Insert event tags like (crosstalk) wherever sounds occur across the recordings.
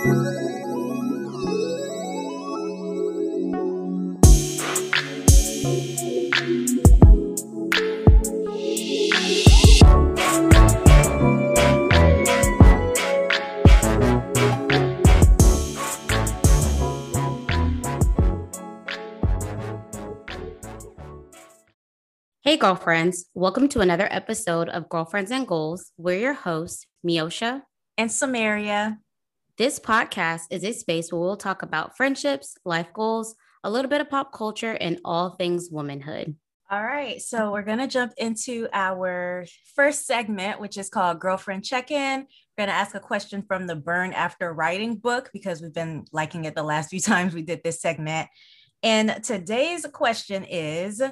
Hey, girlfriends. Welcome to another episode of Girlfriends and Goals. We're your hosts, Miosha and Samaria. This podcast is a space where we'll talk about friendships, life goals, a little bit of pop culture, and all things womanhood. All right. So we're going to jump into our first segment, which is called Girlfriend Check In. We're going to ask a question from the Burn After Writing book because we've been liking it the last few (laughs) times we did this segment. And today's question is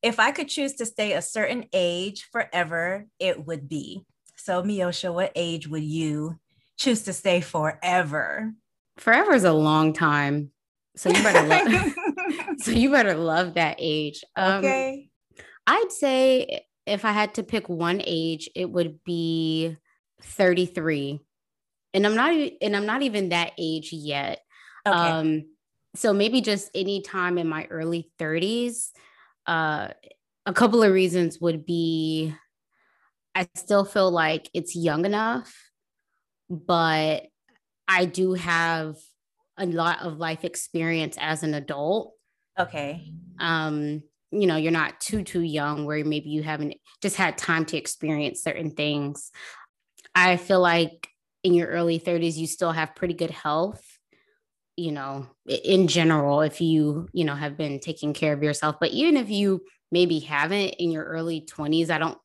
if I could choose to stay a certain age forever, it would be. So, Miosha, what age would you choose to stay forever? Forever is a long time. So you better love (laughs) (laughs) so you better love that age. Um, okay. I'd say if I had to pick one age, it would be 33. And I'm not and I'm not even that age yet. Okay. Um so maybe just any time in my early 30s uh, a couple of reasons would be I still feel like it's young enough, but I do have a lot of life experience as an adult. Okay. Um, you know, you're not too too young where maybe you haven't just had time to experience certain things. I feel like in your early 30s you still have pretty good health you know in general if you you know have been taking care of yourself but even if you maybe haven't in your early 20s i don't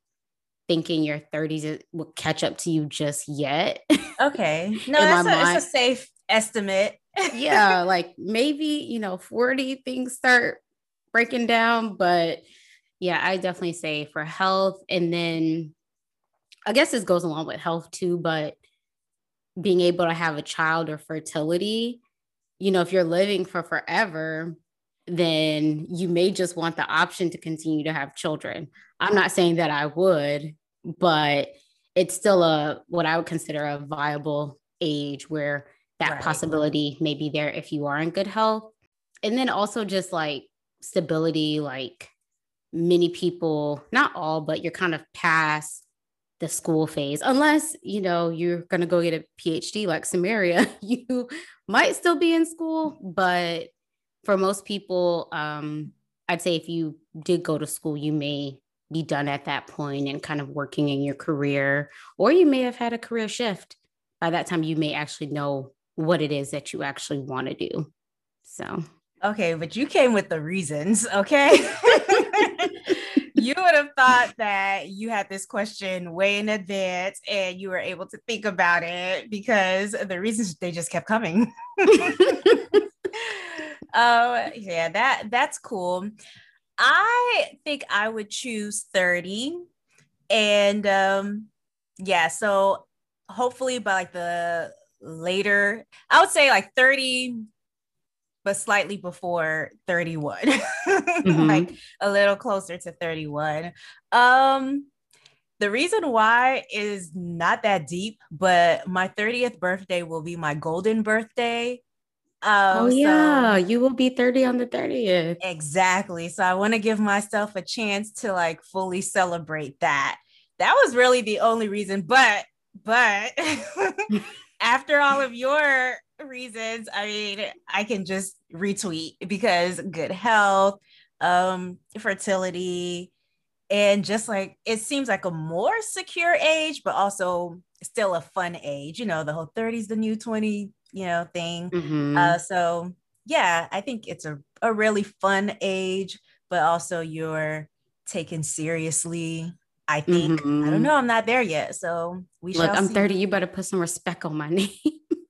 think in your 30s will catch up to you just yet. Okay. (laughs) No that's a, mind, a safe estimate. Yeah (laughs) like maybe you know 40 things start breaking down but yeah i definitely say for health and then i guess this goes along with health too but being able to have a child or fertility you know, if you're living for forever, then you may just want the option to continue to have children. I'm not saying that I would, but it's still a what I would consider a viable age where that right. possibility may be there if you are in good health. And then also just like stability, like many people, not all, but you're kind of past the school phase unless you know you're going to go get a phd like samaria (laughs) you might still be in school but for most people um, i'd say if you did go to school you may be done at that point and kind of working in your career or you may have had a career shift by that time you may actually know what it is that you actually want to do so okay but you came with the reasons okay (laughs) you would have thought that you had this question way in advance and you were able to think about it because the reasons they just kept coming. (laughs) (laughs) Oh, yeah, that that's cool. I think I would choose 30. And um yeah, so hopefully by like the later, I would say like 30 but slightly before 31 (laughs) mm-hmm. like a little closer to 31 um the reason why is not that deep but my 30th birthday will be my golden birthday um, oh yeah, so, you will be 30 on the 30th. Exactly. So I want to give myself a chance to like fully celebrate that. That was really the only reason, but but (laughs) (laughs) after all of your reasons, I mean, I can just retweet because good health, um, fertility, and just like it seems like a more secure age, but also still a fun age. You know, the whole 30s, the new 20, you know, thing. Mm-hmm. Uh, so yeah, I think it's a, a really fun age, but also you're taken seriously. I think mm-hmm. I don't mm-hmm. know. I'm not there yet, so we should look. I'm see. 30. You better put some respect on my (laughs) name.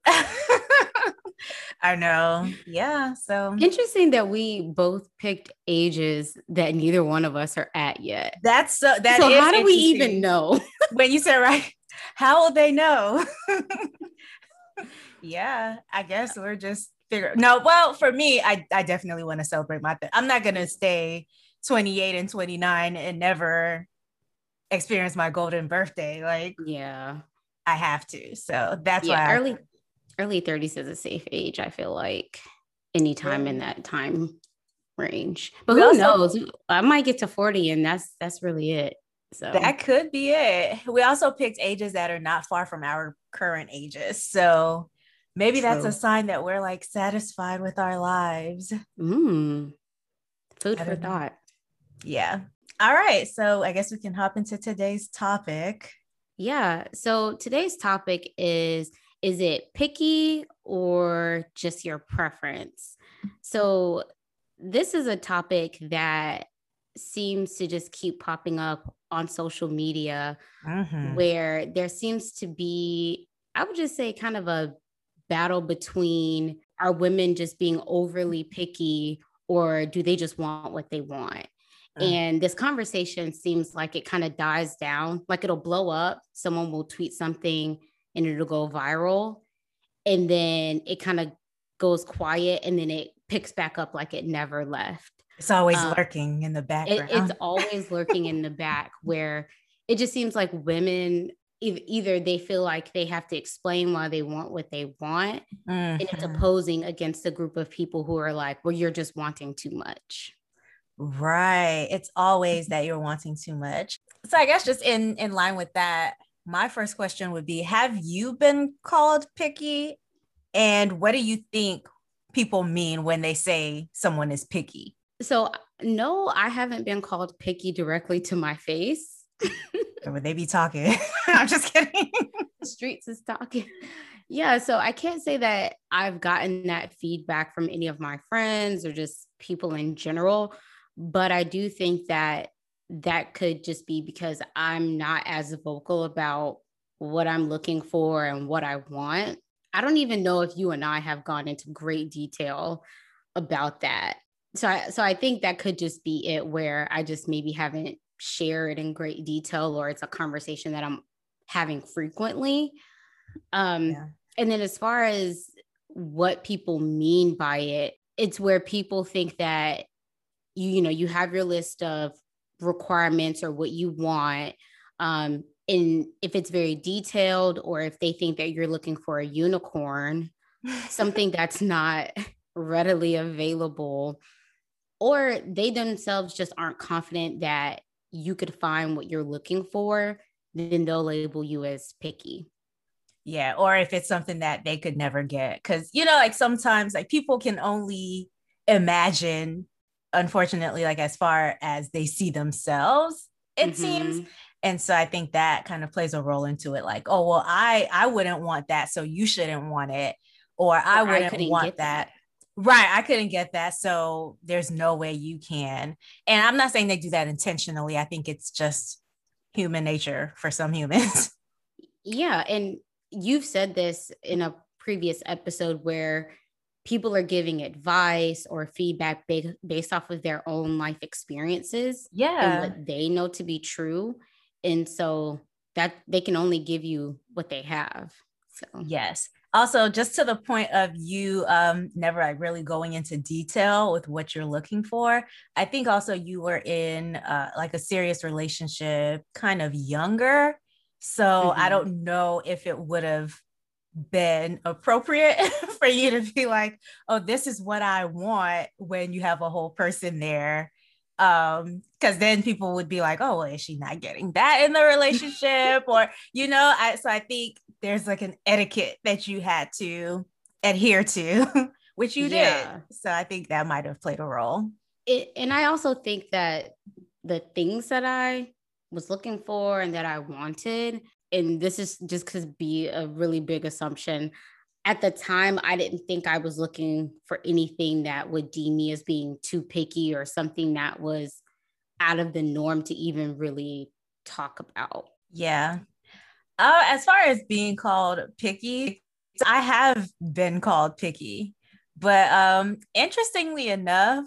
(laughs) I know. Yeah. So interesting that we both picked ages that neither one of us are at yet. That's so that so how do we even know? (laughs) when you said right, how will they know? Yeah, I guess we're just figuring. no, well, for me, I, I definitely want to celebrate my th- I'm not gonna stay 28 and 29 and never experience my golden birthday. Like, yeah, I have to. So that's yeah, why early early 30s is a safe age, I feel like anytime yeah. in that time range. But who also, knows? I might get to 40 and that's that's really it. So that could be it. We also picked ages that are not far from our current ages. So maybe that's a sign that we're like satisfied with our lives. Mm. Food for thought. Yeah. All right. So I guess we can hop into today's topic. Yeah. So today's topic is is it picky or just your preference? So this is a topic that seems to just keep popping up on social media mm-hmm. where there seems to be I would just say kind of a battle between are women just being overly picky or do they just want what they want? Mm. And this conversation seems like it kind of dies down, like it'll blow up. Someone will tweet something and it'll go viral. And then it kind of goes quiet and then it picks back up like it never left. It's always um, lurking in the background. It, it's (laughs) always lurking in the back where it just seems like women either they feel like they have to explain why they want what they want mm-hmm. and it's mm-hmm. opposing against a group of people who are like well you're just wanting too much. Right. It's always that you're wanting too much. So i guess just in in line with that my first question would be have you been called picky? And what do you think people mean when they say someone is picky? So no i haven't been called picky directly to my face would they be talking? (laughs) I'm just kidding. streets is talking. Yeah, so I can't say that I've gotten that feedback from any of my friends or just people in general, but I do think that that could just be because I'm not as vocal about what I'm looking for and what I want. I don't even know if you and I have gone into great detail about that. So I, so I think that could just be it where I just maybe haven't share it in great detail or it's a conversation that I'm having frequently. Um, yeah. And then as far as what people mean by it, it's where people think that you, you know, you have your list of requirements or what you want. Um, and if it's very detailed or if they think that you're looking for a unicorn, (laughs) something that's not readily available, or they themselves just aren't confident that you could find what you're looking for, then they'll label you as picky. Yeah. Or if it's something that they could never get. Cause, you know, like sometimes like people can only imagine, unfortunately, like as far as they see themselves, it mm-hmm. seems. And so I think that kind of plays a role into it. Like, oh, well, I I wouldn't want that. So you shouldn't want it. Or I wouldn't I want that. that. Right. I couldn't get that. So there's no way you can. And I'm not saying they do that intentionally. I think it's just human nature for some humans. (laughs) Yeah. And you've said this in a previous episode where people are giving advice or feedback ba- based off of their own life experiences. Yeah. And what they know to be true. And so that they can only give you what they have. So, yes also just to the point of you um, never like really going into detail with what you're looking for i think also you were in uh, like a serious relationship kind of younger so mm-hmm. i don't know if it would have been appropriate (laughs) for you to be like oh this is what i want when you have a whole person there um because then people would be like oh well, is she not getting that in the (laughs) relationship or you know i so i think there's like an etiquette that you had to adhere to (laughs) which you yeah. did so i think that might have played a role it, and i also think that the things that i was looking for and that i wanted and this is just because be a really big assumption at the time, I didn't think I was looking for anything that would deem me as being too picky or something that was out of the norm to even really talk about. Yeah. Uh, as far as being called picky, I have been called picky, but um, interestingly enough,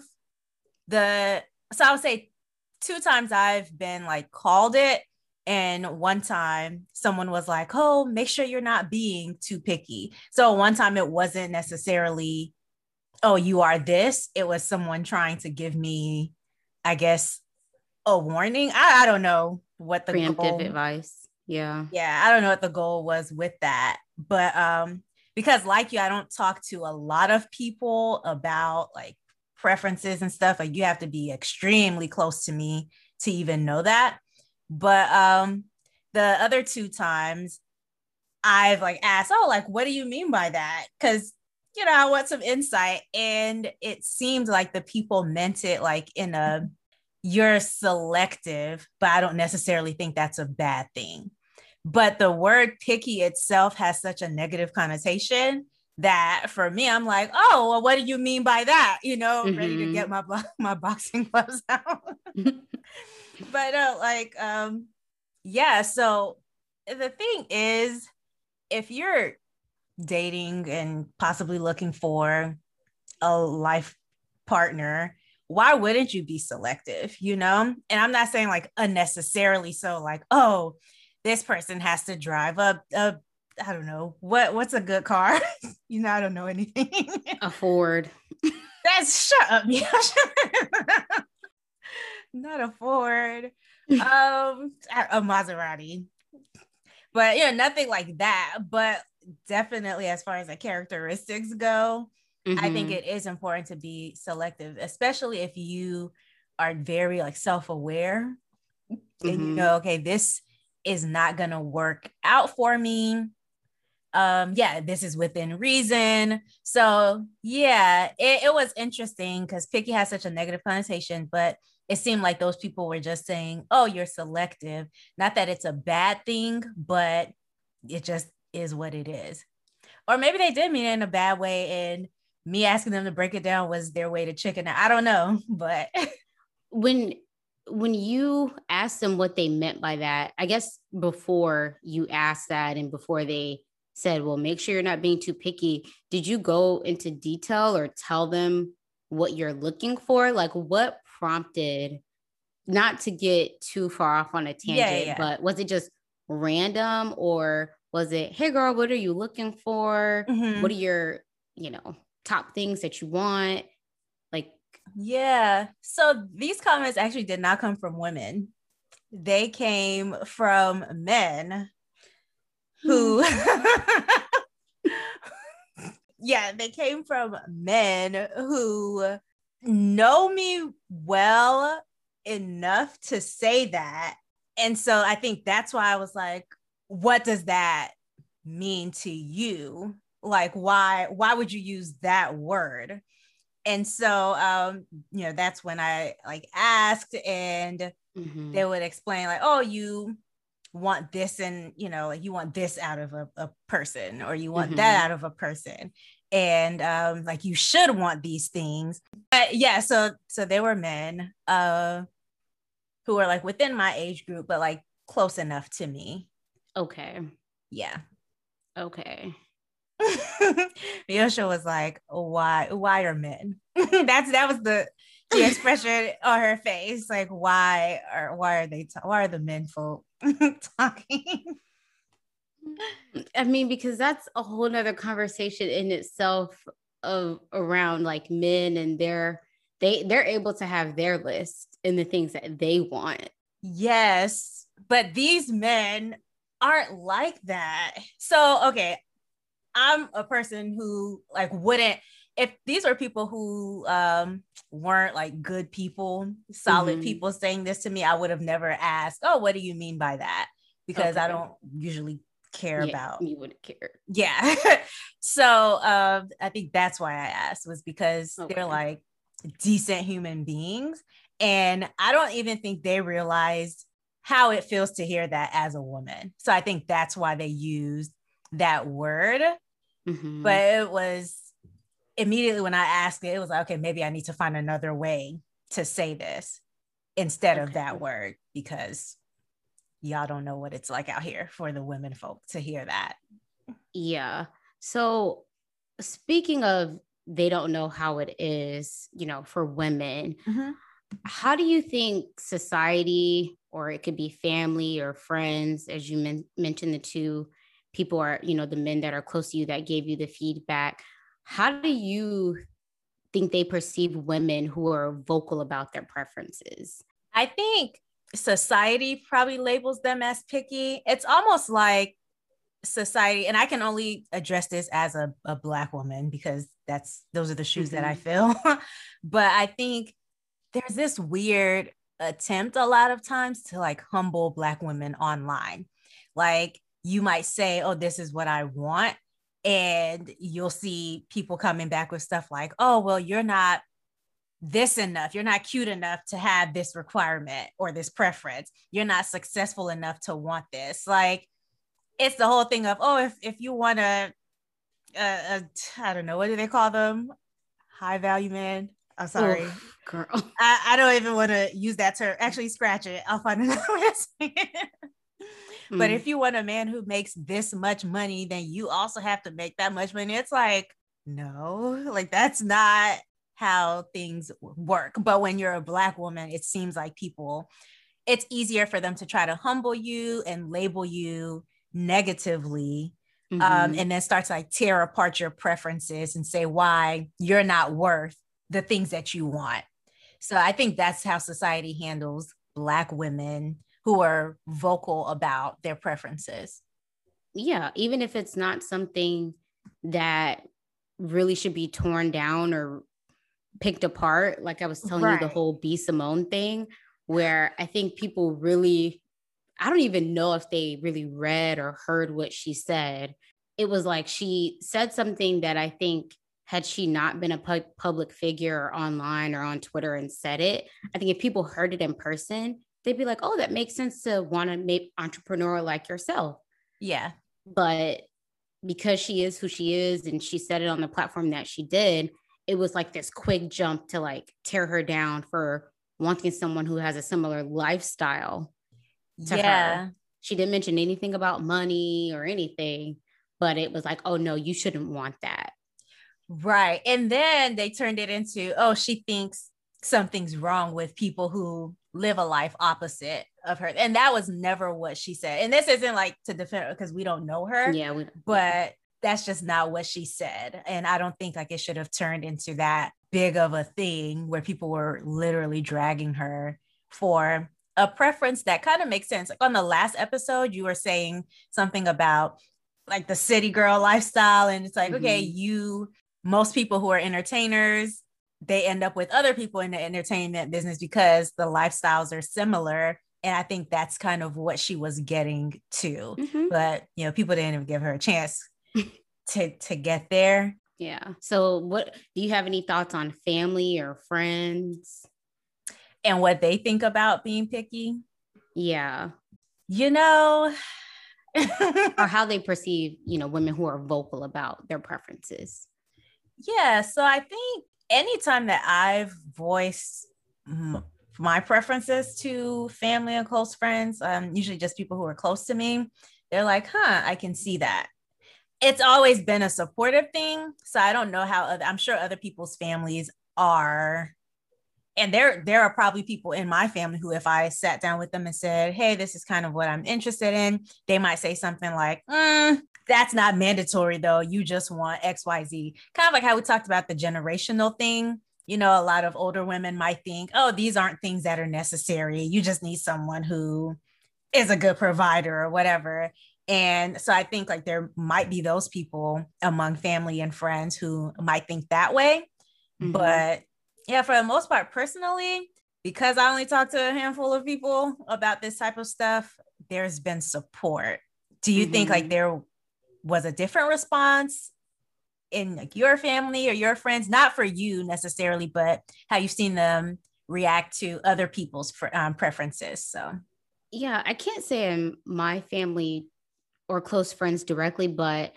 the so I would say two times I've been like called it, and one time someone was like, Oh, make sure you're not being too picky. So one time it wasn't necessarily, Oh, you are this. It was someone trying to give me, I guess, a warning. I, I don't know what the preemptive goal, advice. Yeah. Yeah. I don't know what the goal was with that. But um, because like you, I don't talk to a lot of people about like preferences and stuff. Like you have to be extremely close to me to even know that. But um the other two times I've like asked, oh, like what do you mean by that? Because you know, I want some insight. And it seemed like the people meant it like in a you're selective, but I don't necessarily think that's a bad thing. But the word picky itself has such a negative connotation that for me, I'm like, oh, well, what do you mean by that? You know, mm-hmm. ready to get mm-hmm. my (laughs) my boxing gloves (laughs) out. but uh, like, um, yeah. So the thing is, if you're dating and possibly looking for a life partner, why wouldn't you be selective? You know, and I'm not saying like unnecessarily so, like, oh, this person has to drive a, a I don't know what what's a good car. (laughs) you know, I don't know anything. a Ford. (laughs) That's shut up, yeah. (laughs) Not a Ford. Um, a Maserati. But yeah, nothing like that. But definitely, as far as the characteristics go, mm-hmm. I think mm-hmm. it is important to be selective, especially if you are very like self-aware mm-hmm. and you mm-hmm. know, okay, this is not gonna work out for me. Um yeah this is within reason. So yeah it, it was interesting because picky has such a negative connotation but it seemed like those people were just saying oh you're selective. Not that it's a bad thing but it just is what it is. Or maybe they did mean it in a bad way and me asking them to break it down was their way to chicken. I don't know (laughs) but when when you asked them what they meant by that i guess before you asked that and before they said, well, make sure you're not being too picky. Did you go into detail or tell them what you're looking for? Like, what prompted, not to get too far off on a tangent, yeah, yeah. but was it just random or was it, hey, girl, what are you looking for? Mm-hmm. What are your, you know, top things that you want? Yeah. So these comments actually did not come from women, they came from men who (laughs) yeah they came from men who know me well enough to say that. And so i think that's why i was like what does that mean to you? Like why why would you use that word and so um you know that's when i like asked and mm-hmm. they would explain like oh you want this and you know like you want this out of a, a person or you want mm-hmm. that out of a person. And um like you should want these things. But yeah so so they were men uh who were like within my age group but like close enough to me. Okay. Yeah. Okay (laughs) Miosha was like, "Why? Why are men?" (laughs) That's that was the the expression on her face. Like, why are why are they? why are the men folk (laughs) talking. I mean, because that's a whole nother conversation in itself of around like men and their they they're able to have their list and the things that they want. Yes, but these men aren't like that. So okay, I'm a person who like wouldn't if these were people who um, weren't like good people, solid mm-hmm. people saying this to me, I would have never asked, "Oh, what do you mean by that?" Because okay. I don't usually care yeah, about. You wouldn't care. Yeah. (laughs) so um, I think that's why I asked was because okay. they're like decent human beings, and I don't even think they realized how it feels to hear that as a woman. So I think that's why they used that word. Mm-hmm. But it was immediately when I asked it, it was like, okay, maybe I need to find another way to say this instead okay. of that word because y'all don't know what it's like out here for the women folk to hear that. Yeah. So speaking of they don't know how it is, you know, for women, mm-hmm. how do you think society or it could be family or friends as you men- mentioned the two people are, you know, the men that are close to you that gave you the feedback how do you think they perceive women who are vocal about their preferences? I think society probably labels them as picky. It's almost like society, and I can only address this as a, a black woman because that's those are the shoes mm-hmm. that I mm-hmm. feel. (laughs) but I think there's this weird attempt a lot of times to like humble black women online. Like you might say, Oh, this is what I want. And you'll see people coming back with stuff like, Oh, well, you're not this enough. You're not cute enough to have this requirement or this preference. You're not successful enough to want this. Like it's the whole thing of, oh, if if you want a, a, a I don't know, what do they call them? High value men. I'm sorry, girl. I, I don't even want to use that term. Actually, scratch it. I'll find another (laughs) way to say it. Mm. But if you want a man who makes this much money, then you also have to make that much money. It's like, no, (laughs) like that's not how things work. But when you're a Black woman, it seems like people, it's easier for them to try to humble you and label you negatively. Um, mm-hmm. Um, and then start to like tear apart your preferences and say why you're not worth the things that you want. So I think that's how society handles Black women who are vocal about their preferences. Yeah, even if it's not something that really should be torn down or picked apart. Like I was telling right. you, the whole B Simone thing, where I think people really, I don't even know if they really read or heard what she said. It was like she said something that I think had she not been a pu- public figure or online or on Twitter and said it, I think if people heard it in person, they'd be like, oh, that makes sense to want to make entrepreneur like yourself. Yeah. But because she is who she is and she said it on the platform that she did, it was like this quick jump to like tear her down for wanting someone who has a similar lifestyle to yeah. her. She didn't mention anything about money or anything, but it was like, oh no, you shouldn't want that. Right. And then they turned it into, oh, she thinks something's wrong with people who live a life opposite of her. And that was never what she said. And this isn't like to defend her because we don't know her. Yeah. We, but that's just not what she said. And I don't think like it should have turned into that big of a thing where people were literally dragging her for a preference that kind of makes sense. Like on the last episode, you were saying something about like the city girl lifestyle. And it's like, mm-hmm. okay, you, most people who are entertainers, they end up with other people in the entertainment business because the lifestyles are similar. And I think that's kind of what she was getting to. Mm-hmm. But, you know, people didn't even give her a chance (laughs) to to get there. Yeah. So what do you have any thoughts on family or friends and what they think about being picky? Yeah. You know, (laughs) or how they (laughs) perceive, you know, women who are vocal about their preferences. Yeah, so I think anytime that I've voiced my preferences to family and close friends, um, usually just people who are close to me, they're like, huh, I can see that it's always been a supportive thing. So I don't know how other, I'm sure other people's families are. And there, there are probably people in my family who, if I sat down with them and said, Hey, this is kind of what I'm interested in, they might say something like, mm, That's not mandatory though. You just want XYZ. Kind of like how we talked about the generational thing. You know, a lot of older women might think, Oh, these aren't things that are necessary. You just need someone who is a good provider or whatever. And so I think like there might be those people among family and friends who might think that way. Mm-hmm. But yeah, for the most part, personally, because I only talk to a handful of people about this type of stuff, there's been support. Do you mm-hmm. think like mm-hmm. there was a different response in like your family or your friends? Not for you necessarily, but how you've seen them react to other people's um, preferences. So, yeah, I can't say in my family or close friends directly, but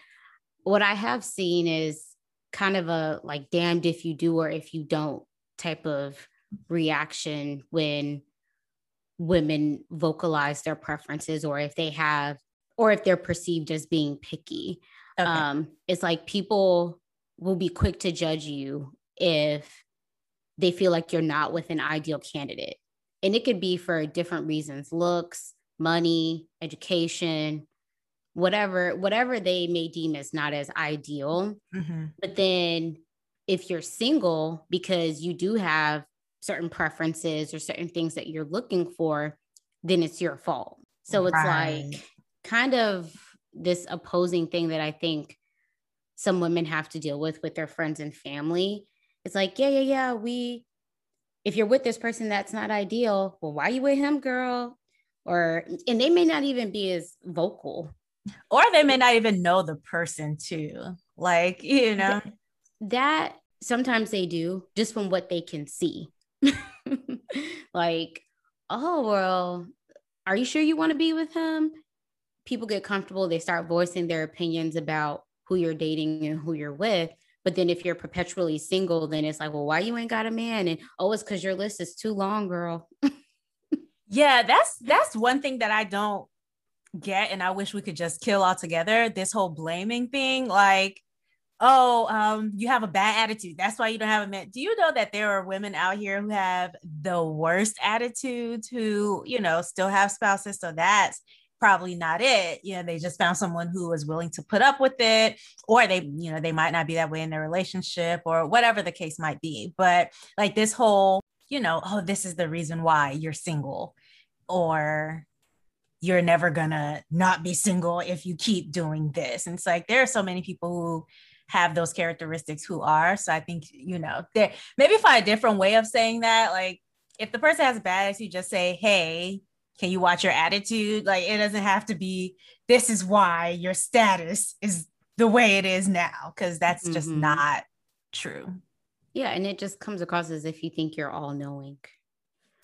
what I have seen is kind of a like damned if you do or if you don't type of reaction when women vocalize their preferences or if they have or if they're perceived as being picky. Okay. Um, it's like people will be quick to judge you if they feel like you're not with an ideal candidate. And it could be for different reasons looks, money, education, whatever whatever they may deem as not as ideal mm-hmm. but then if you're single because you do have certain preferences or certain things that you're looking for then it's your fault so it's right. like kind of this opposing thing that I think some women have to deal with with their friends and family. It's like, yeah, yeah, yeah, we if you're with this person that's not ideal, well, why you with him, girl? Or and they may not even be as vocal. Or they may not even know the person too. Like, you know. That sometimes they do just from what they can see. (laughs) like, oh well, are you sure you want to be with him? People get comfortable, they start voicing their opinions about who you're dating and who you're with. But then if you're perpetually single, then it's like, well, why you ain't got a man? And oh, it's because your list is too long, girl. (laughs) yeah, that's that's one thing that I don't get, and I wish we could just kill altogether. This whole blaming thing, like, oh, um, you have a bad attitude. That's why you don't have a man. Do you know that there are women out here who have the worst attitudes, who you know still have spouses? So that's probably not it. You know, they just found someone who was willing to put up with it, or they, you know, they might not be that way in their relationship or whatever the case might be. But like this whole, you know, oh, this is the reason why you're single, or you're never gonna not be single if you keep doing this. And it's like there are so many people who have those characteristics who are. So I think, you know, there maybe find a different way of saying that. Like if the person has a bad attitude, just say, hey, can you watch your attitude? Like it doesn't have to be this is why your status is the way it is now, because that's mm-hmm. just not true. Yeah, and it just comes across as if you think you're all knowing,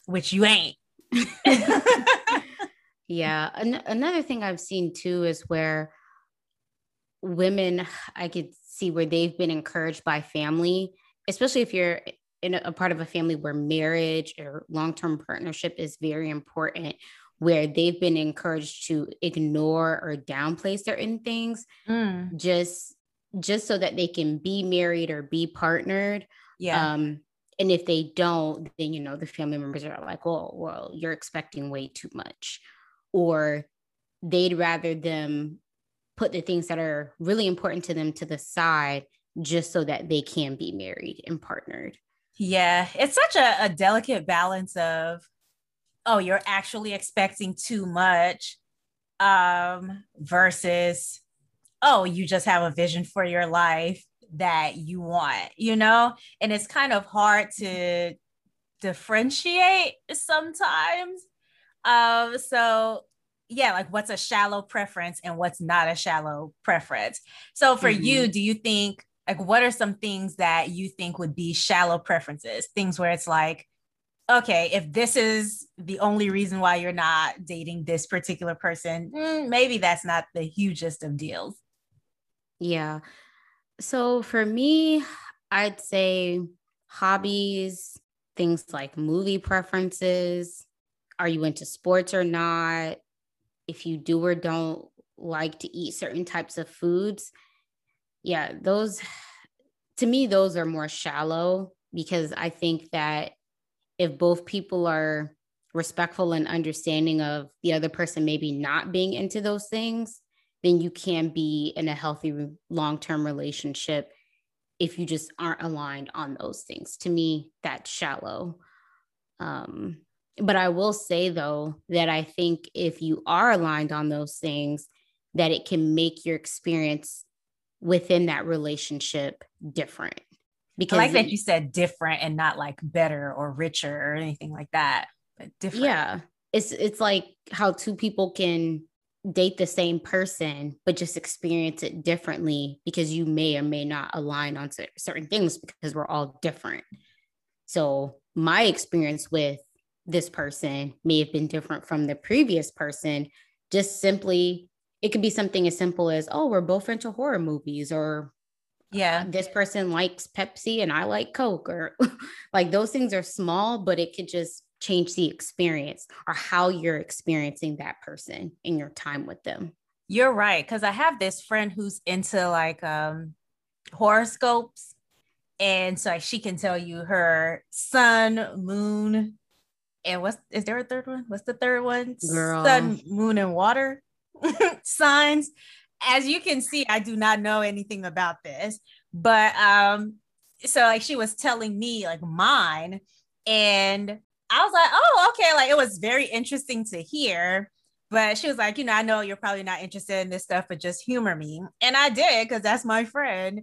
which you ain't. (laughs) (laughs) yeah, An- another thing I've seen too is where women, I could see where they've been encouraged by family, especially if you're in a, a part of a family where marriage or long-term partnership is very important where they've been encouraged to ignore or downplay certain things mm. just just so that they can be married or be partnered. Yeah. Um and if they don't then you know the family members are like well well you're expecting way too much. Or they'd rather them put the things that are really important to them to the side just so that they can be married and partnered yeah, it's such a, a delicate balance of, oh, you're actually expecting too much um, versus, oh, you just have a vision for your life that you want, you know? And it's kind of hard to differentiate sometimes. Um, so yeah, like what's a shallow preference and what's not a shallow preference. So for mm-hmm. you, do you think like what are some things that you think would be shallow preferences? Things where it's like okay if this is the only reason why you're not dating this particular person mm, maybe that's not the hugest of deals. Yeah. So for me i'd say hobbies things like movie preferences. Are you into sports or not? If you do or don't like to eat certain types of foods yeah, those to me, those are more shallow because I think that if both people are respectful and understanding of the other person maybe not being into those things, then you can be in a healthy long term relationship if you just aren't aligned on those things. To me, that's shallow. Um, but I will say though that I think if you are aligned on those things, that it can make your experience within that relationship different. Because I like that you said different and not like better or richer or anything like that, but different. Yeah. It's it's like how two people can date the same person but just experience it differently because you may or may not align on certain things because we're all different. So my experience with this person may have been different from the previous person just simply it could be something as simple as, oh, we're both into horror movies, or yeah, this person likes Pepsi and I like Coke, or (laughs) like those things are small, but it could just change the experience or how you're experiencing that person in your time with them. You're right. Cause I have this friend who's into like um horoscopes. And so she can tell you her sun, moon, and what's is there a third one? What's the third one? Girl. Sun, moon, and water. (laughs) signs. As you can see, I do not know anything about this, but um, so like she was telling me like mine, and I was like, oh, okay, like it was very interesting to hear. but she was like, you know, I know you're probably not interested in this stuff, but just humor me. And I did because that's my friend.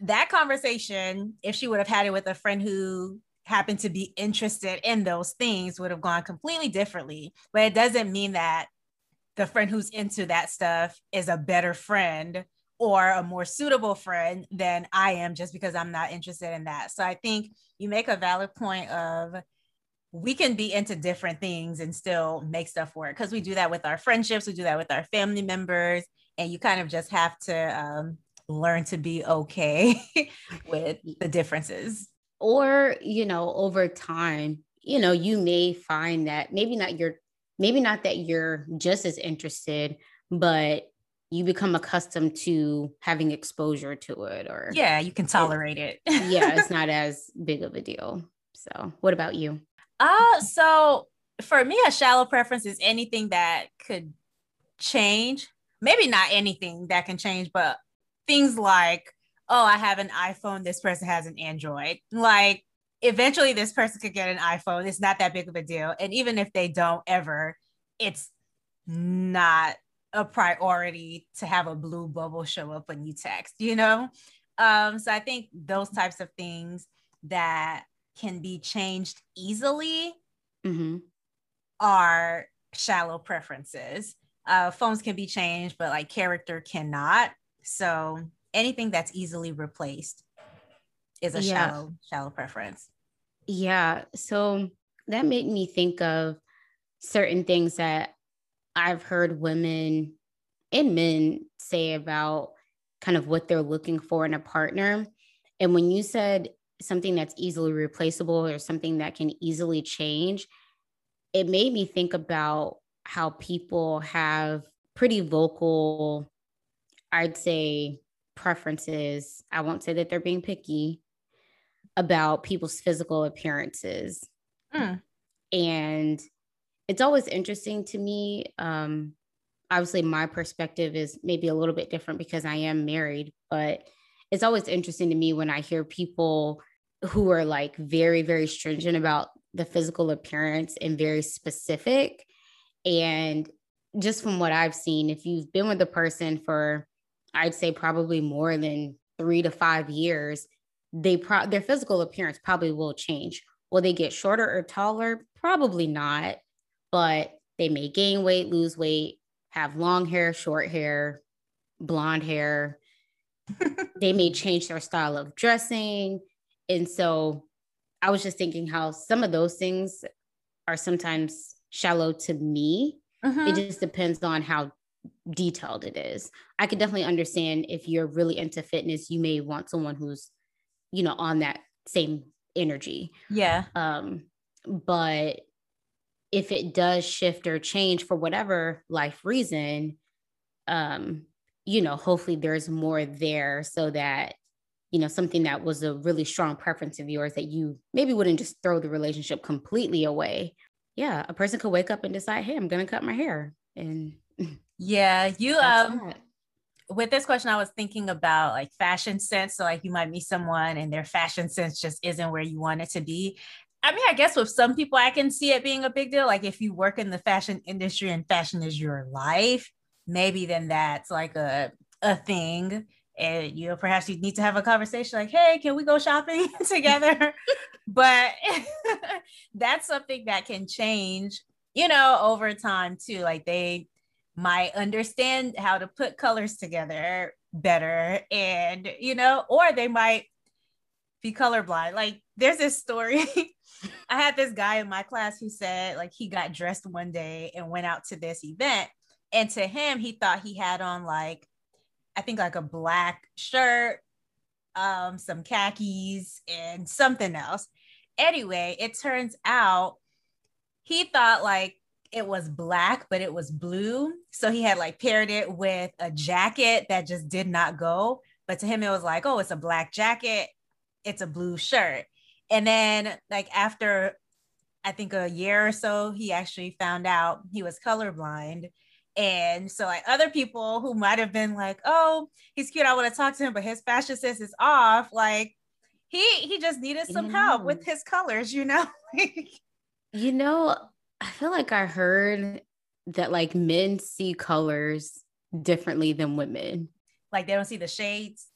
That conversation, if she would have had it with a friend who happened to be interested in those things, would have gone completely differently. But it doesn't mean that the friend who's into that stuff is a better friend or a more suitable friend than I am just because I'm not interested in that. So I think you make a valid point of we can be into different things and still make stuff work because we do that with our friendships, we do that with our family members, and you kind of just have to um, learn to be okay (laughs) with the differences. Or, you know, over time, you know, you may find that maybe not you're maybe not that you're just as interested, but you become accustomed to having exposure to it or yeah you can tolerate it, it yeah it's (laughs) not as big of a deal so what about you uh, so for me, a shallow preference is anything that could change. Maybe not anything that can change, but things like, oh, I have an iPhone, this person has an Android. Like, eventually, this person could get an iPhone. It's not that big of a deal. And even if they don't ever, it's not a priority to have a blue bubble show up when you text, you know? Um, so I think those types of things that can be changed easily mm-hmm. are shallow preferences. Uh, phones can be changed, but like character cannot. So anything that's easily replaced is a yeah. shallow, shallow preference. Yeah. So that made me think of certain things that I've heard women and men say about kind of what they're looking for in a partner. And when you said something that's easily replaceable or something that can easily change, it made me think about how people have pretty vocal, I'd say, preferences. I won't say that they're being picky about people's physical appearances. Mm. And it's always interesting to me. Um, obviously, my perspective is maybe a little bit different because I am married, but it's always interesting to me when I hear people who are like very, very stringent about the physical appearance and very specific. And just from what I've seen, if you've been with a person for, I'd say probably more than three to five years, they pro- their physical appearance probably will change. Will they get shorter or taller? Probably not, but they may gain weight, lose weight, have long hair, short hair, blonde hair. (laughs) they may change their style of dressing. And so I was just thinking how some of those things are sometimes shallow to me. Mm-hmm. It just depends on how detailed it is. I could definitely understand if you're really into fitness, you may want someone who's, you know, on that same energy. Yeah. Um, but if it does shift or change for whatever life reason, um, you know, hopefully there's more there so that you know something that was a really strong preference of yours that you maybe wouldn't just throw the relationship completely away yeah a person could wake up and decide hey i'm gonna cut my hair and yeah you (laughs) um that. With this question i was thinking about like fashion sense. So like you might meet someone and their fashion sense just isn't where you want it to be. I mean, I guess with some people, I can see it being a big deal. Like if you work in the fashion industry and fashion is your life, maybe then that's like a a thing. And you know perhaps you need to have a conversation like hey can we go shopping (laughs) together? But (laughs) that's something that can change you know over time too. Like they might understand how to put colors together better and you know or they might be colorblind. Like there's this story. (laughs) I had this guy in my class who said like he got dressed one day and went out to this event. And to him he thought he had on like I think like a black shirt, um, some khakis, and something else. Anyway, it turns out he thought like it was black, but it was blue. So he had like paired it with a jacket that just did not go. But to him, it was like, oh, it's a black jacket, it's a blue shirt. And then, like, after I think a year or so, he actually found out he was colorblind and so, like other people who might have been like, "Oh, he's cute. I want to talk to him," but his fashion sense is off. Like he he just needed some yeah. help with his colors, you know. (laughs) you know, I feel like I heard that like men see colors differently than women. Like they don't see the shades.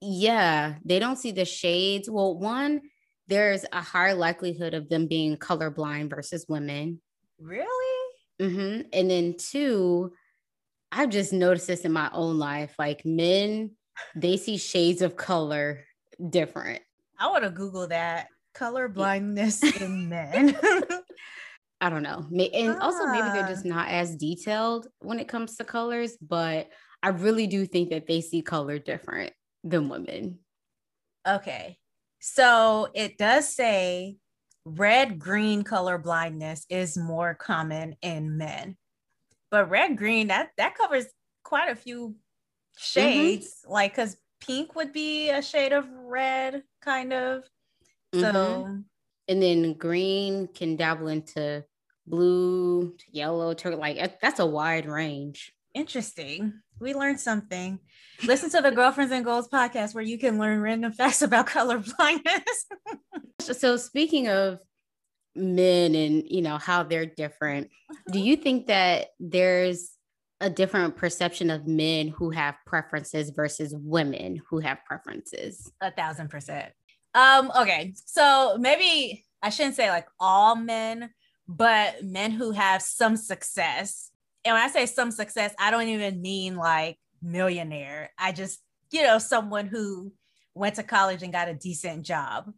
Yeah, they don't see the shades. Well, one, there's a higher likelihood of them being colorblind versus women. Really? Mm-hmm. And then two, I've just noticed this in my own life. Like men, they see shades of color different. I want to Google that color blindness in (laughs) men. (laughs) I don't know. And also, maybe they're just ah. not as detailed when it comes to colors, but I really do think that they see color different than women. Okay. So it does say red green color blindness is more common in men. But red green that that covers quite a few mm-hmm. shades mm-hmm. like cuz pink would be a shade of red kind of. So mm-hmm. and then green can dabble into blue to yellow to like that's a wide range. Interesting. We learned something. Listen to the Girlfriends and Goals podcast where you can learn random facts about (laughs) color blindness. (laughs) so speaking of men and you know how they're different, do you think that there's a different perception of men who have preferences versus women who have preferences? A thousand percent. Um, okay. So maybe I shouldn't say like all men, but men who have some success and when I say some success, I don't even mean like millionaire. I just, you know, someone who went to college and got a decent job.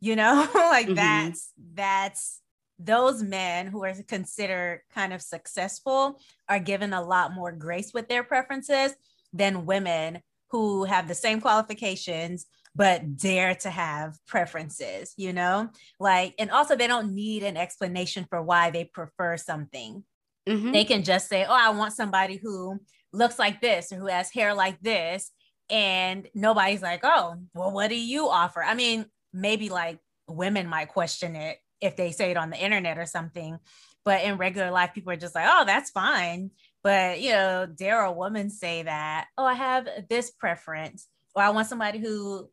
You know, (laughs) like mm-hmm. that's that's those men who are considered kind of successful are given a lot more grace with their preferences than women who have the same qualifications but dare to have preferences, you know? Like, and also they don't need an explanation for why they prefer something. Mm-hmm. They can just say, Oh, I want somebody who looks like this or who has hair like this. And nobody's like, Oh, well, what do you offer? I mean, maybe like women might question it if they say it on the internet or something. But in regular life, people are just like, Oh, that's fine. But, you know, dare a woman say that, Oh, I have this preference, or I want somebody who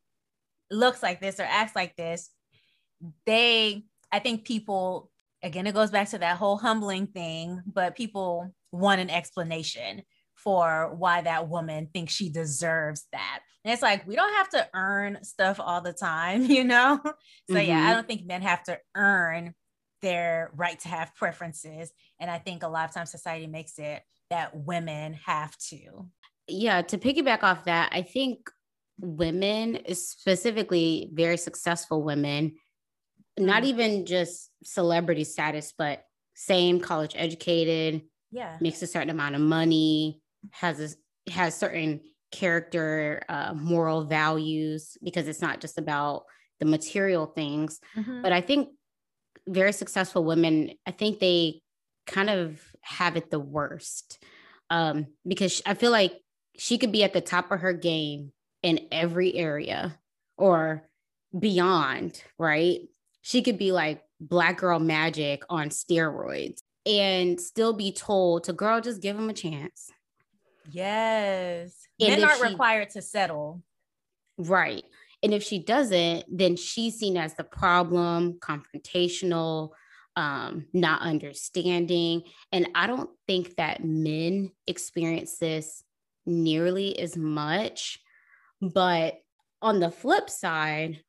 looks like this or acts like this. They, I think people again, it goes back to that whole humbling thing, but people want an explanation for why that woman thinks she deserves that. And it's like, we don't have to earn stuff all the time, (laughs) you know? So, mm-hmm. yeah, I mm-hmm. don't think men have to earn their right to have preferences. And I think a lot of times society makes it that women have to. Yeah, to piggyback off that, I think women, specifically very successful women, not mm-hmm. even just celebrity status, but same college educated, yeah, makes a certain amount of money, has a has certain character, uh, moral values, because it's not just about the material things. Mm-hmm. But I think very successful women, I think they kind of have it the worst. Um, because I feel like she could be at the top of her game in every area or beyond, right? she could be like black girl magic on steroids and still be told to girl just give him a chance. Yes. And men aren't she, required to settle. Right. And if she doesn't then she's seen as the problem confrontational um not understanding. And i don't think that men experience this nearly as much but on the flip side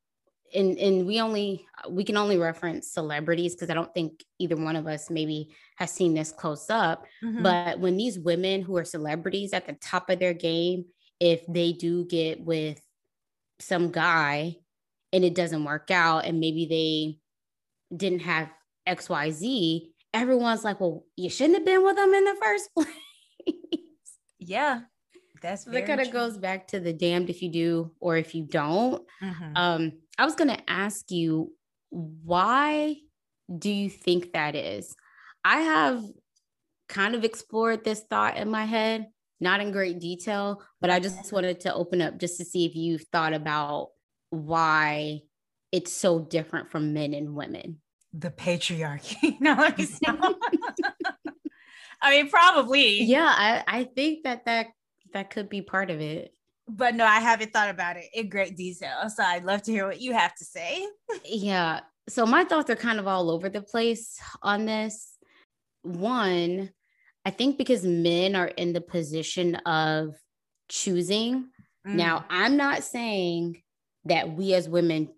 and and we only we can only reference celebrities because I don't think either one of us maybe has seen this close up. Mm-hmm. But when these women who are celebrities at the top of their game, if they do get with some guy and it doesn't work out, and maybe they didn't have X Y Z, everyone's like, "Well, you shouldn't have been with them in the first (laughs) place." Yeah, that's that kind of goes back to the damned if you do or if you don't. Mm-hmm. Um, I was going to ask you, why do you think that is? I have kind of explored this thought in my head, not in great detail, but I just wanted to open up just to see if you've thought about why it's so different from men and women. The patriarchy. (laughs) no, (laughs) (laughs) I mean, probably. Yeah, I, I think that that that could be part of it but no, I haven't thought about it in great detail. So I'd love to hear what you have to say. (laughs) yeah. So my thoughts are kind of all over the place on this. One, I think because men are in the position of choosing. Mm. Now, I'm not saying that we as women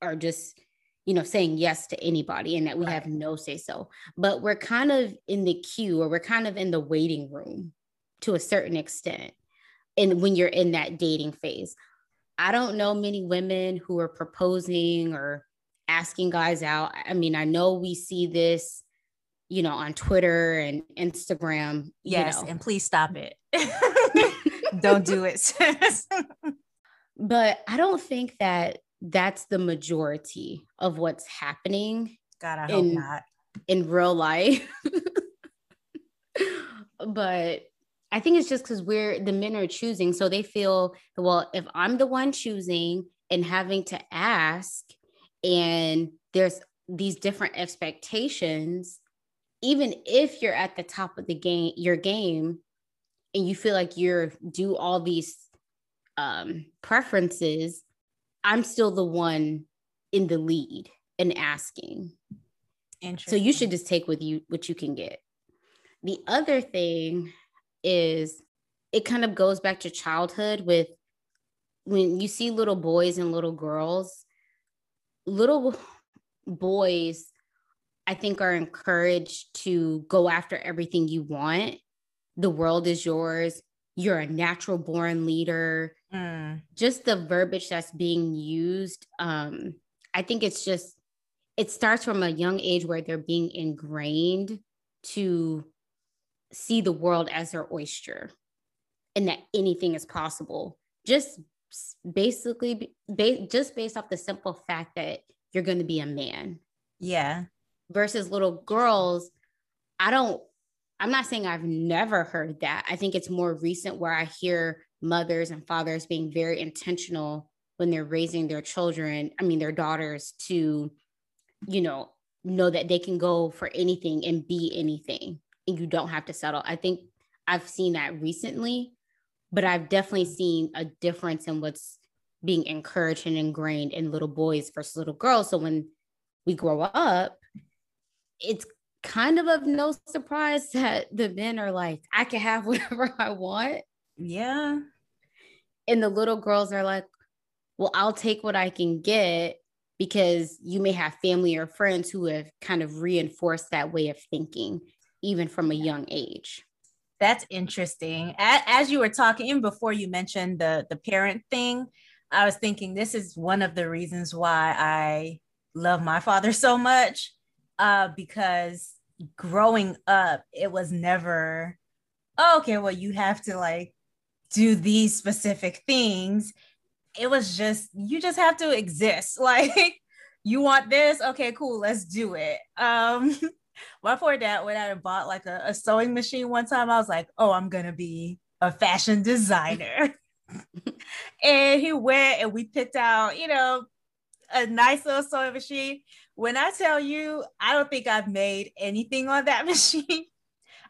are just, you know, saying yes to anybody and that we right. have no say so, but we're kind of in the queue or we're kind of in the waiting room to a certain extent. And when you're in that dating phase, I don't know many women who are proposing or asking guys out. I mean, I know we see this you know, on Twitter and Instagram. Yes, you know. and please stop it. (laughs) Don't do it. but I don't think that that's the majority of what's happening. God, I hope in, not. In real life. (laughs) but I think it's just because we're the men are choosing. So they feel, well, if I'm the one choosing and having to ask, and there's these different expectations, even if you're at the top of the game, your game, and you feel like you're do all these um, preferences, I'm still the one in the lead and asking. So you should just take with you what you can get. The other thing is it kind of goes back to childhood with when you see little boys and little girls, little boys I think are encouraged to go after everything you want. The world is yours. You're a natural born leader. Mm. Just the verbiage that's being used. Um, I think it's just, it starts from a young age where they're being ingrained to see the world as their oyster and that anything is possible. Just basically, ba- just based off the simple fact that you're going to be a man. Yeah versus little girls, I don't, I'm not saying I've never heard that. I think it's more recent where I hear mothers and fathers being very intentional when they're raising their children, I mean, their daughters to, you know, know that they can go for anything and be anything and you don't have to settle. I think I've seen that recently, but I've definitely seen a difference in what's being encouraged and ingrained in little boys versus little girls. So when we grow up, it's kind of of no surprise (laughs) that the men are like, I can have (laughs) whatever I want. Yeah. And the little girls are like, well, I'll take what I can get because you may have family or friends who have kind of reinforced that way of thinking, even from a young age. That's interesting. As you were talking, even before you mentioned the the parent thing, I was thinking this is one of the reasons why I love my father so much uh, because growing up, it was never, oh, okay, well, you have to like do these specific things. It was just, you just have to exist. (laughs) Like, you want this? Okay, cool, let's do it. Um, (laughs) my poor dad went out and bought like a, a sewing machine one time. I was like, oh, I'm gonna be a fashion designer. (laughs) and he went and we picked out, you know, a nice little sewing machine. When I tell you, I don't think I've made anything on that (laughs) machine.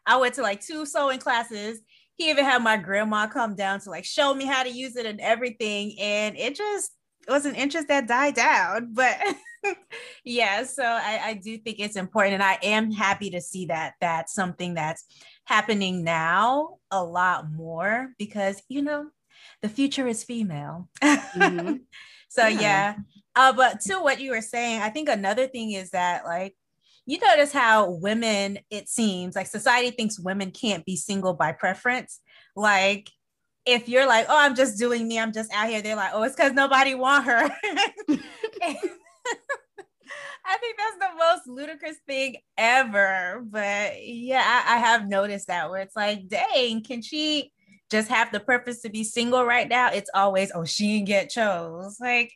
I went to like two sewing classes. He even had my grandma come down to like show me how to use it and everything. And it just it was an interest that died down. But (laughs) yeah, so I, I do think it's important. And I am happy to see that that's something that's happening now a lot more because, you know, the future is female. Mm-hmm. (laughs) so yeah. yeah, uh, but to what you were saying, I think another thing is that like you notice how women, it seems like society thinks women can't be single by preference. Like if you're like, oh, I'm just doing me, I'm just out here, they're like, oh, it's because nobody want her. (laughs) I think that's the most ludicrous thing ever. But yeah, I, I, have noticed that where it's like, dang, can she just have the purpose to be single right now? It's always, oh, she didn't get chose. Like,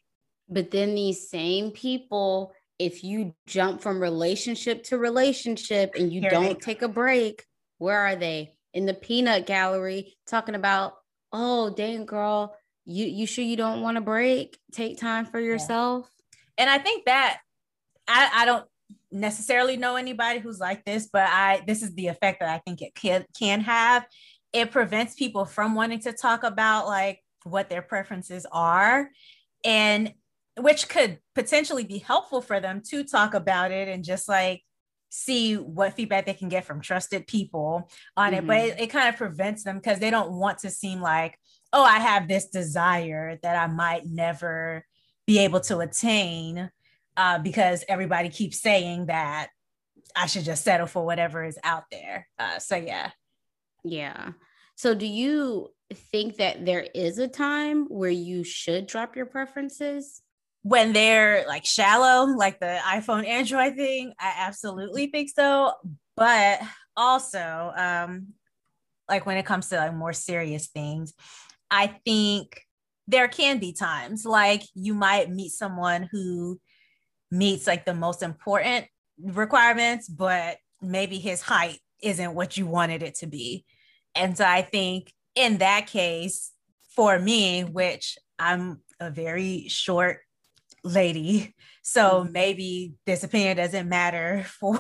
but then these same people, if you jump from relationship to relationship and you don't take a break, where are they? In the peanut gallery talking about, oh, dang girl, you you sure you don't want to break? Take time for yourself. Yeah. And I think that I, I don't necessarily know anybody who's like this, but I this is the effect that I think it can can have. It prevents people from wanting to talk about like what their preferences are. And which could potentially be helpful for them to talk about it and just like see what feedback they can get from trusted people on mm-hmm. it but mm-hmm. it, it kind of prevents them because they don't want to seem like oh i have this desire that i might never be able to attain uh, because everybody keeps saying that i should just settle for whatever is out there uh, so yeah yeah so do you think that there is a time where you should drop your preferences when they're like shallow, like the iPhone Android thing, I absolutely think so. But also, um, like when it comes to like more serious things, I think there can be times like you might meet someone who meets like the most important requirements, but maybe his height isn't what you wanted it to be. And so I think in that case, for me, which I'm a very short lady. So mm-hmm. maybe this opinion doesn't matter (laughs) for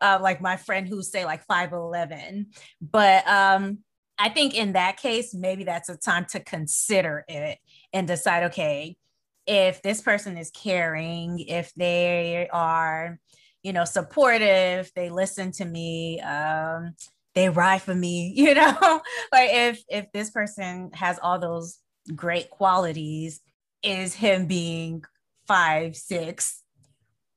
uh, like my friend who's say like 5'11. But um, I think in that case, maybe that's a time to consider it and decide, okay, if this person is caring, if they are, you know, supportive, they listen to me, um, they ride for me, (laughs) you know, like if if this person has all those great qualities, is him being five, six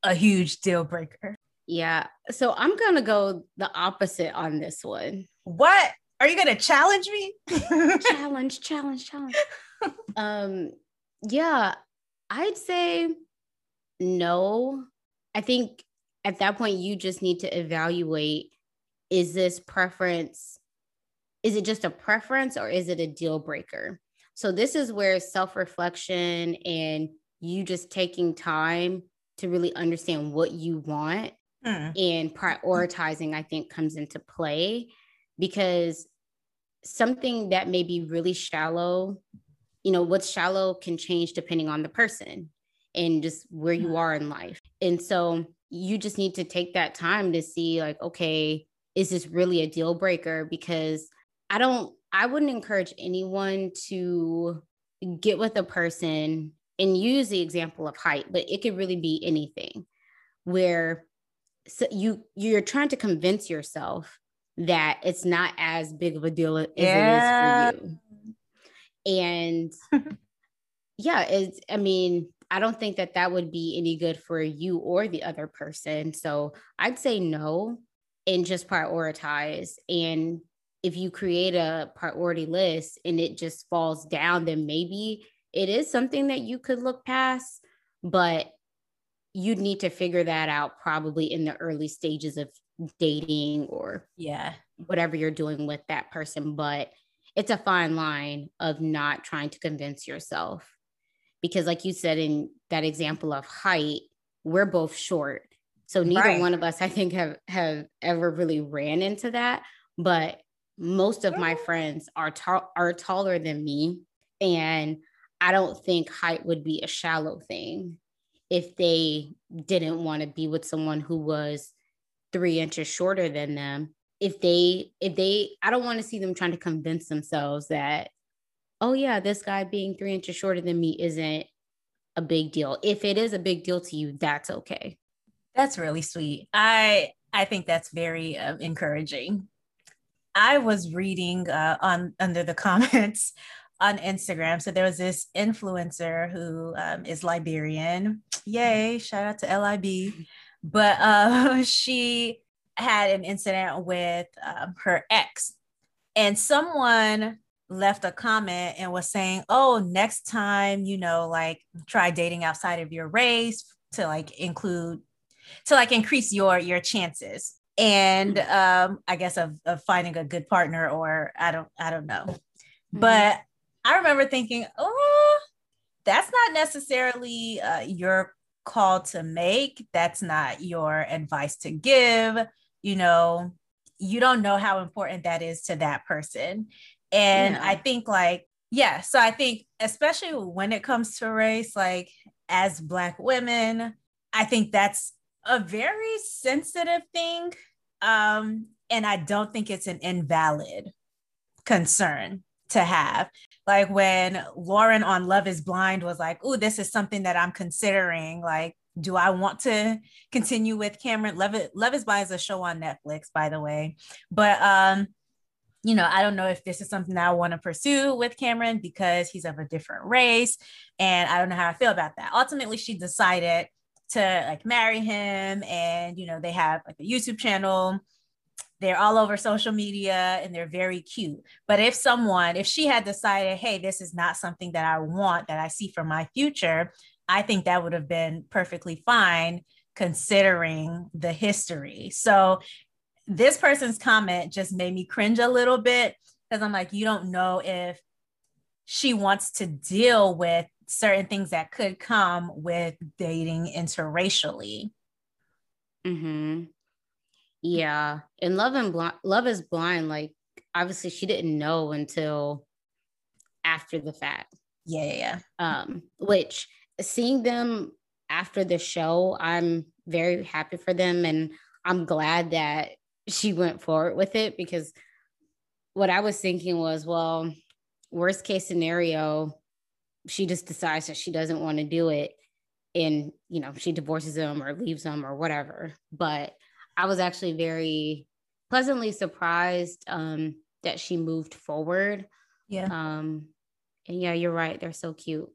a huge deal breaker? Yeah. So I'm going to go the opposite on this one. What? Are you going to challenge me? (laughs) challenge, challenge, challenge. (laughs) um yeah, I'd say no. I think at that point you just need to evaluate is this preference is it just a preference or is it a deal breaker? So this is where self-reflection and you just taking time to really understand what you want mm. and prioritizing, I think, comes into play because something that may be really shallow, you know, what's shallow can change depending on the person and just where you mm. are in life. And so you just need to take that time to see, like, okay, is this really a deal breaker? Because I don't, I wouldn't encourage anyone to get with a person and use the example of height, but it could really be anything where so you you're trying to convince yourself that it's not as big of a deal as yeah. it is for you. And (laughs) yeah, it's I mean, I don't think that that would be any good for you or the other person. So I'd say no and just prioritize. And if you create a priority list and it just falls down, then maybe it is something that you could look past, but you'd need to figure that out probably in the early stages of dating or yeah. whatever you're doing with that person but it's a fine line of not trying to convince yourself. Because like you said in that example of height we're both short. So neither right. one of us i think have have ever really ran into that but most of my friends are ta- are taller than me and I don't think height would be a shallow thing if they didn't want to be with someone who was three inches shorter than them. If they, if they, I don't want to see them trying to convince themselves that, oh yeah, this guy being three inches shorter than me isn't a big deal. If it is a big deal to you, that's okay. That's really sweet. I I think that's very uh, encouraging. I was reading uh, on under the (laughs) comments on Instagram. So there was this influencer who um, is Liberian. Yay, shout out to LIB. But uh, (laughs) she had an incident with um, her ex, and someone left a comment and was saying, "Oh, next time, you know, like try dating outside of your race to like include to like increase your your chances." And um, I guess of, of finding a good partner, or I don't, I don't know. Mm-hmm. But I remember thinking, oh, that's not necessarily uh, your call to make. That's not your advice to give. You know, you don't know how important that is to that person. And yeah. I think, like, yeah, so I think, especially when it comes to race, like, as Black women, I think that's a very sensitive thing. Um, and I don't think it's an invalid concern to have. Like when Lauren on Love is Blind was like, "Oh, this is something that I'm considering." Like do I want to continue with Cameron? Love It Love is Blind is a show on Netflix, by the way. But um, you know, I don't know if this is something that I want to pursue with Cameron because he's of a different race. And I don't know how I feel about that. Ultimately, she decided to like marry him, and you know, they have like a YouTube channel. They're all over social media and they're very cute. But if someone, if she had decided, hey, this is not something that I want, that I see for my future, I think that would have been perfectly fine considering the history. So this person's comment just made me cringe a little bit because I'm like, you don't know if she wants to deal with certain things that could come with dating interracially. Mm-hmm. Yeah. And love and blind love is blind. Like obviously she didn't know until after the fact. Yeah, yeah, yeah. Um, which seeing them after the show, I'm very happy for them. And I'm glad that she went forward with it because what I was thinking was, well, worst case scenario, she just decides that she doesn't want to do it and you know she divorces him or leaves him or whatever but i was actually very pleasantly surprised um that she moved forward yeah um and yeah you're right they're so cute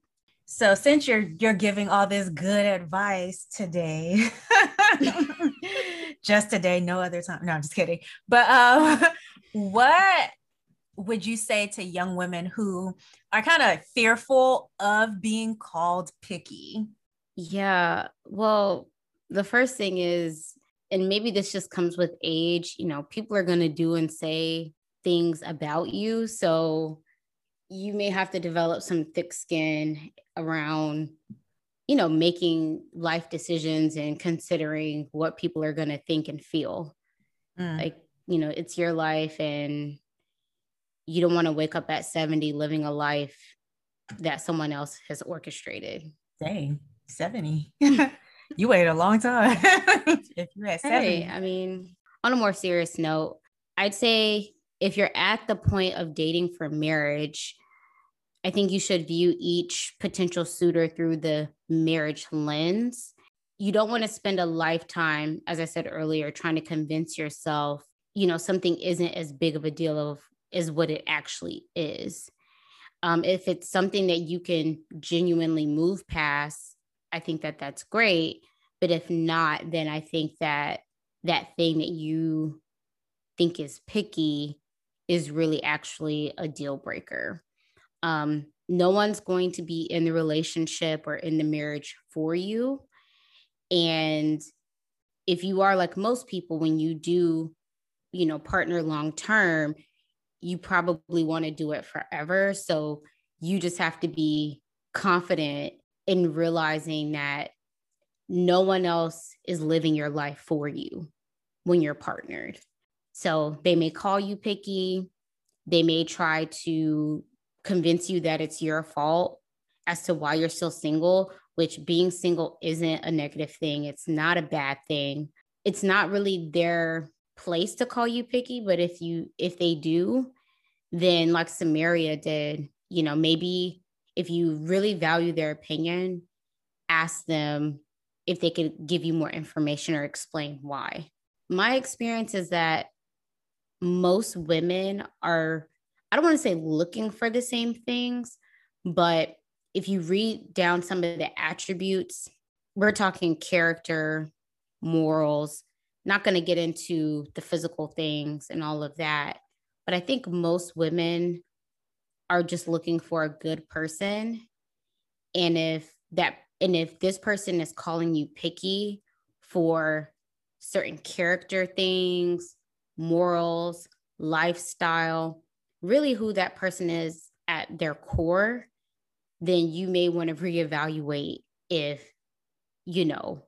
so since you're you're giving all this good advice today, (laughs) just today, no other time. No, I'm just kidding. But um, (laughs) what would you say to young women who are kind of fearful of being called picky? Yeah. Well, the first thing is, and maybe this just comes with age, you know, people are going to do and say things about you. So you may have to develop some thick skin around you know making life decisions and considering what people are going to think and feel mm. like you know it's your life and you don't want to wake up at 70 living a life that someone else has orchestrated. Dang 70 (laughs) (laughs) you waited a long time. (laughs) If you had 70 hey, i mean on a more serious note i'd say if you're at the point of dating for marriage I think you should view each potential suitor through the marriage lens. You don't want to spend a lifetime, as I said earlier, trying to convince yourself, you know, something isn't as big of a deal of as what it actually is. Um, if it's something that you can genuinely move past, I think that that's great. But if not, then I think that that thing that you think is picky is really actually a deal breaker. Um, no one's going to be in the relationship or in the marriage for you. And if you are like most people, when you do, you know, partner long term, you probably want to do it forever. So you just have to be confident in realizing that no one else is living your life for you when you're partnered. So they may call you picky. They may try to convince you that it's your fault as to why you're still single, which being single isn't a negative thing. It's not a bad thing. It's not really their place to call you picky, but if you if they do, then like Samaria did, you know, maybe if you really value their opinion, ask them if they could give you more information or explain why. My experience is that most women are I don't want to say looking for the same things, but if you read down some of the attributes, we're talking character, morals, not going to get into the physical things and all of that. But I think most women are just looking for a good person. And if that, and if this person is calling you picky for certain character things, morals, lifestyle, really who that person is at their core, then you may want to reevaluate if, you know,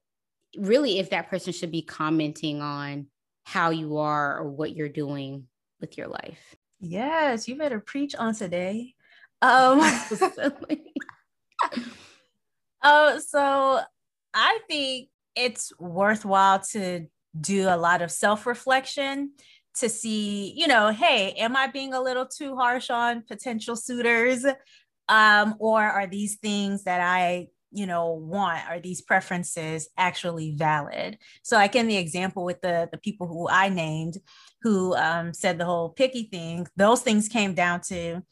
really if that person should be commenting on how you are or what you're doing with your life. Yes, you better preach on today. Um (laughs) (laughs) Oh, so I think it's worthwhile to do a lot of self-reflection to see, you know, hey, am I being a little too harsh on potential suitors? Um, or are these things that I you know want are these preferences actually valid? So like in the example with the the people who i named who um, said the whole picky thing. Those things came down to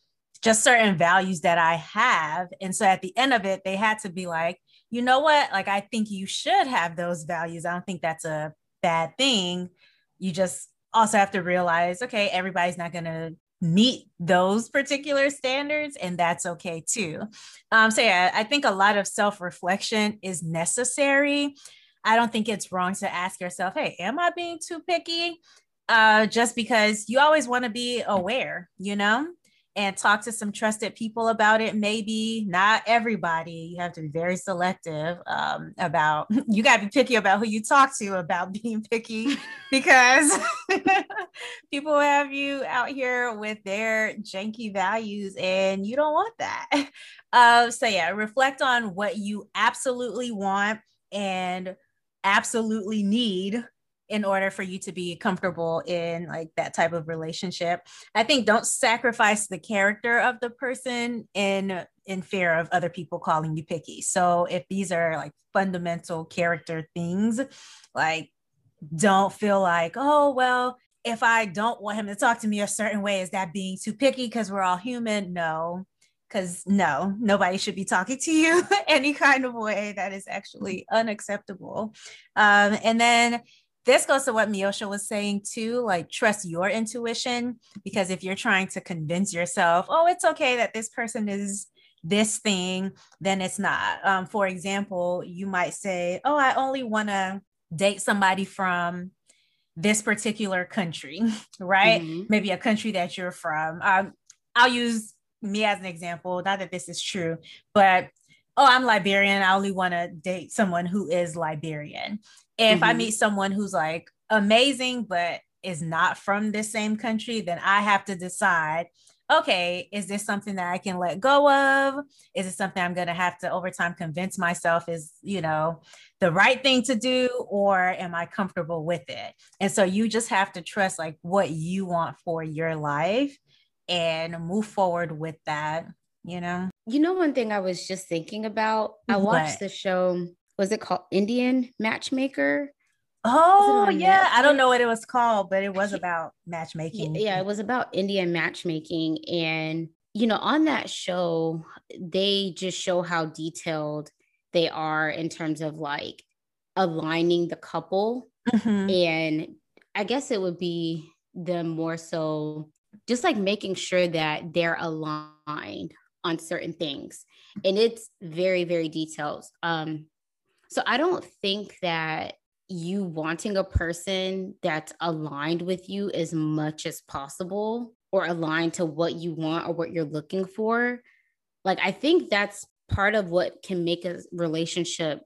just certain values that i have. And so at the end of it they had to be like you know what? Like i think you should have those values. I don't think that's a bad thing. You just also have to realize okay everybody's not going to meet those particular standards and that's okay too. Um, so yeah i think a lot of self-reflection is necessary. I don't think it's wrong to ask yourself hey am i being too picky? Uh, just because you always want to be aware you know and talk to some trusted people about it. Maybe not everybody. You have to be very selective um, about. (laughs) You got to be picky about who you talk to about (laughs) being picky, (laughs) because people have you out here with their janky values, and you don't want that. Uh, so yeah, reflect on what you absolutely want and absolutely need in order for you to be comfortable in like that type of relationship. I think don't sacrifice the character of the person in in fear of other people calling you picky. So if these are like fundamental character things like don't feel like oh well if i don't want him to talk to me a certain way is that being too picky because we're all human? No. Because no, nobody should be talking to you (laughs) any kind of way that is actually unacceptable. Um, and then this goes to what Miosha was saying too, like trust your intuition. Because if you're trying to convince yourself, oh, it's okay that this person is this thing, then it's not. Um, for example, you might say, oh, I only want to date somebody from this particular country, (laughs) right? Mm-hmm. Maybe a country that you're from. Um, I'll use me as an example, not that this is true, but oh, I'm Liberian. I only want to date someone who is Liberian. If mm-hmm. I meet someone who's like amazing, but is not from the same country, then I have to decide okay, is this something that I can let go of? Is it something I'm going to have to over time convince myself is, you know, the right thing to do or am I comfortable with it? And so you just have to trust like what you want for your life and move forward with that, you know? You know, one thing I was just thinking about, I watched what? the show was it called Indian Matchmaker? Oh yeah, Netflix? I don't know what it was called, but it was about (laughs) matchmaking. Yeah, it was about Indian matchmaking, and you know, on that show, they just show how detailed they are in terms of like aligning the couple, mm-hmm. and I guess it would be them more so just like making sure that they're aligned on certain things and it's very very detailed um so I don't think that you wanting a person that's aligned with you as much as possible or aligned to what you want or what you're looking for. Like, I think that's part of what can make a relationship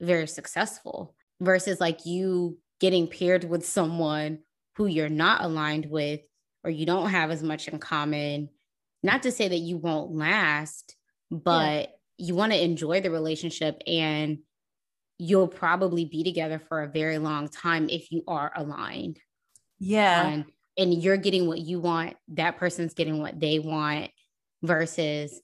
very successful versus like you getting paired with someone who you're not aligned with or you don't have as much in common. Not to say that you won't last, but yeah. you want to enjoy the relationship and you'll probably be together for a very long time if you are aligned. Yeah. And, and you're getting what you want, that person's getting what they want versus,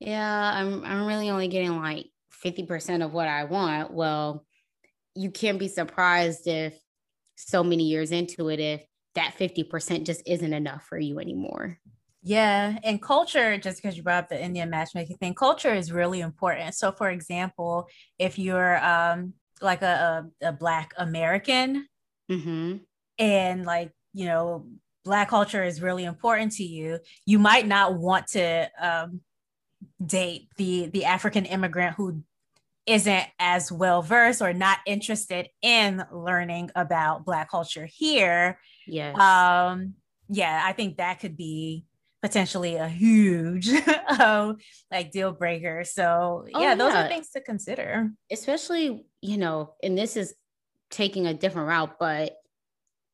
yeah, I'm I'm really only getting like 50% of what I want. Well, you can't be surprised if so many years into it, if that 50% just isn't enough for you anymore. Yeah, and culture, just because you brought up the Indian matchmaking thing, culture is really important. So, for example, if you're um, like a, a, a Black American mm-hmm. and like, you know, Black culture is really important to you, you might not want to um, date the the African immigrant who isn't as well versed or not interested in learning about Black culture here. Yes. Um, yeah, I think that could be potentially a huge (laughs) um, like deal breaker. So oh, yeah, those are things to consider. Especially, you know, and this is taking a different route, but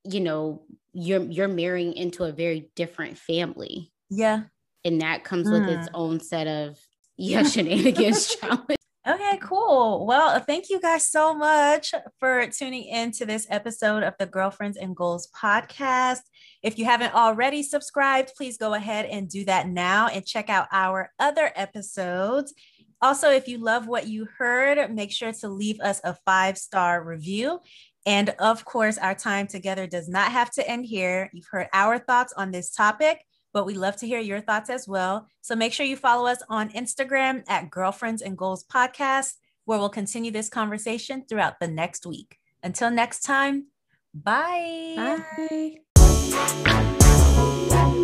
you know, you're you're marrying into a very different family. Yeah. And that comes mm. with its hmm. own set of yeah, (laughs) shenanigans (laughs) challenge. Okay, cool. Well, thank you guys so much for tuning in to this episode of the Girlfriends and Goals podcast. If you haven't already subscribed, please go ahead and do that now and check out our other episodes. Also, if you love what you heard, make sure to leave us a five star review. And of course, our time together does not have to end here. You've heard our thoughts on this topic, but we love to hear your thoughts as well. So make sure you follow us on Instagram at Girlfriends and Goals Podcast, where we'll continue this conversation throughout the next week. Until next time, bye.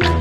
Bye.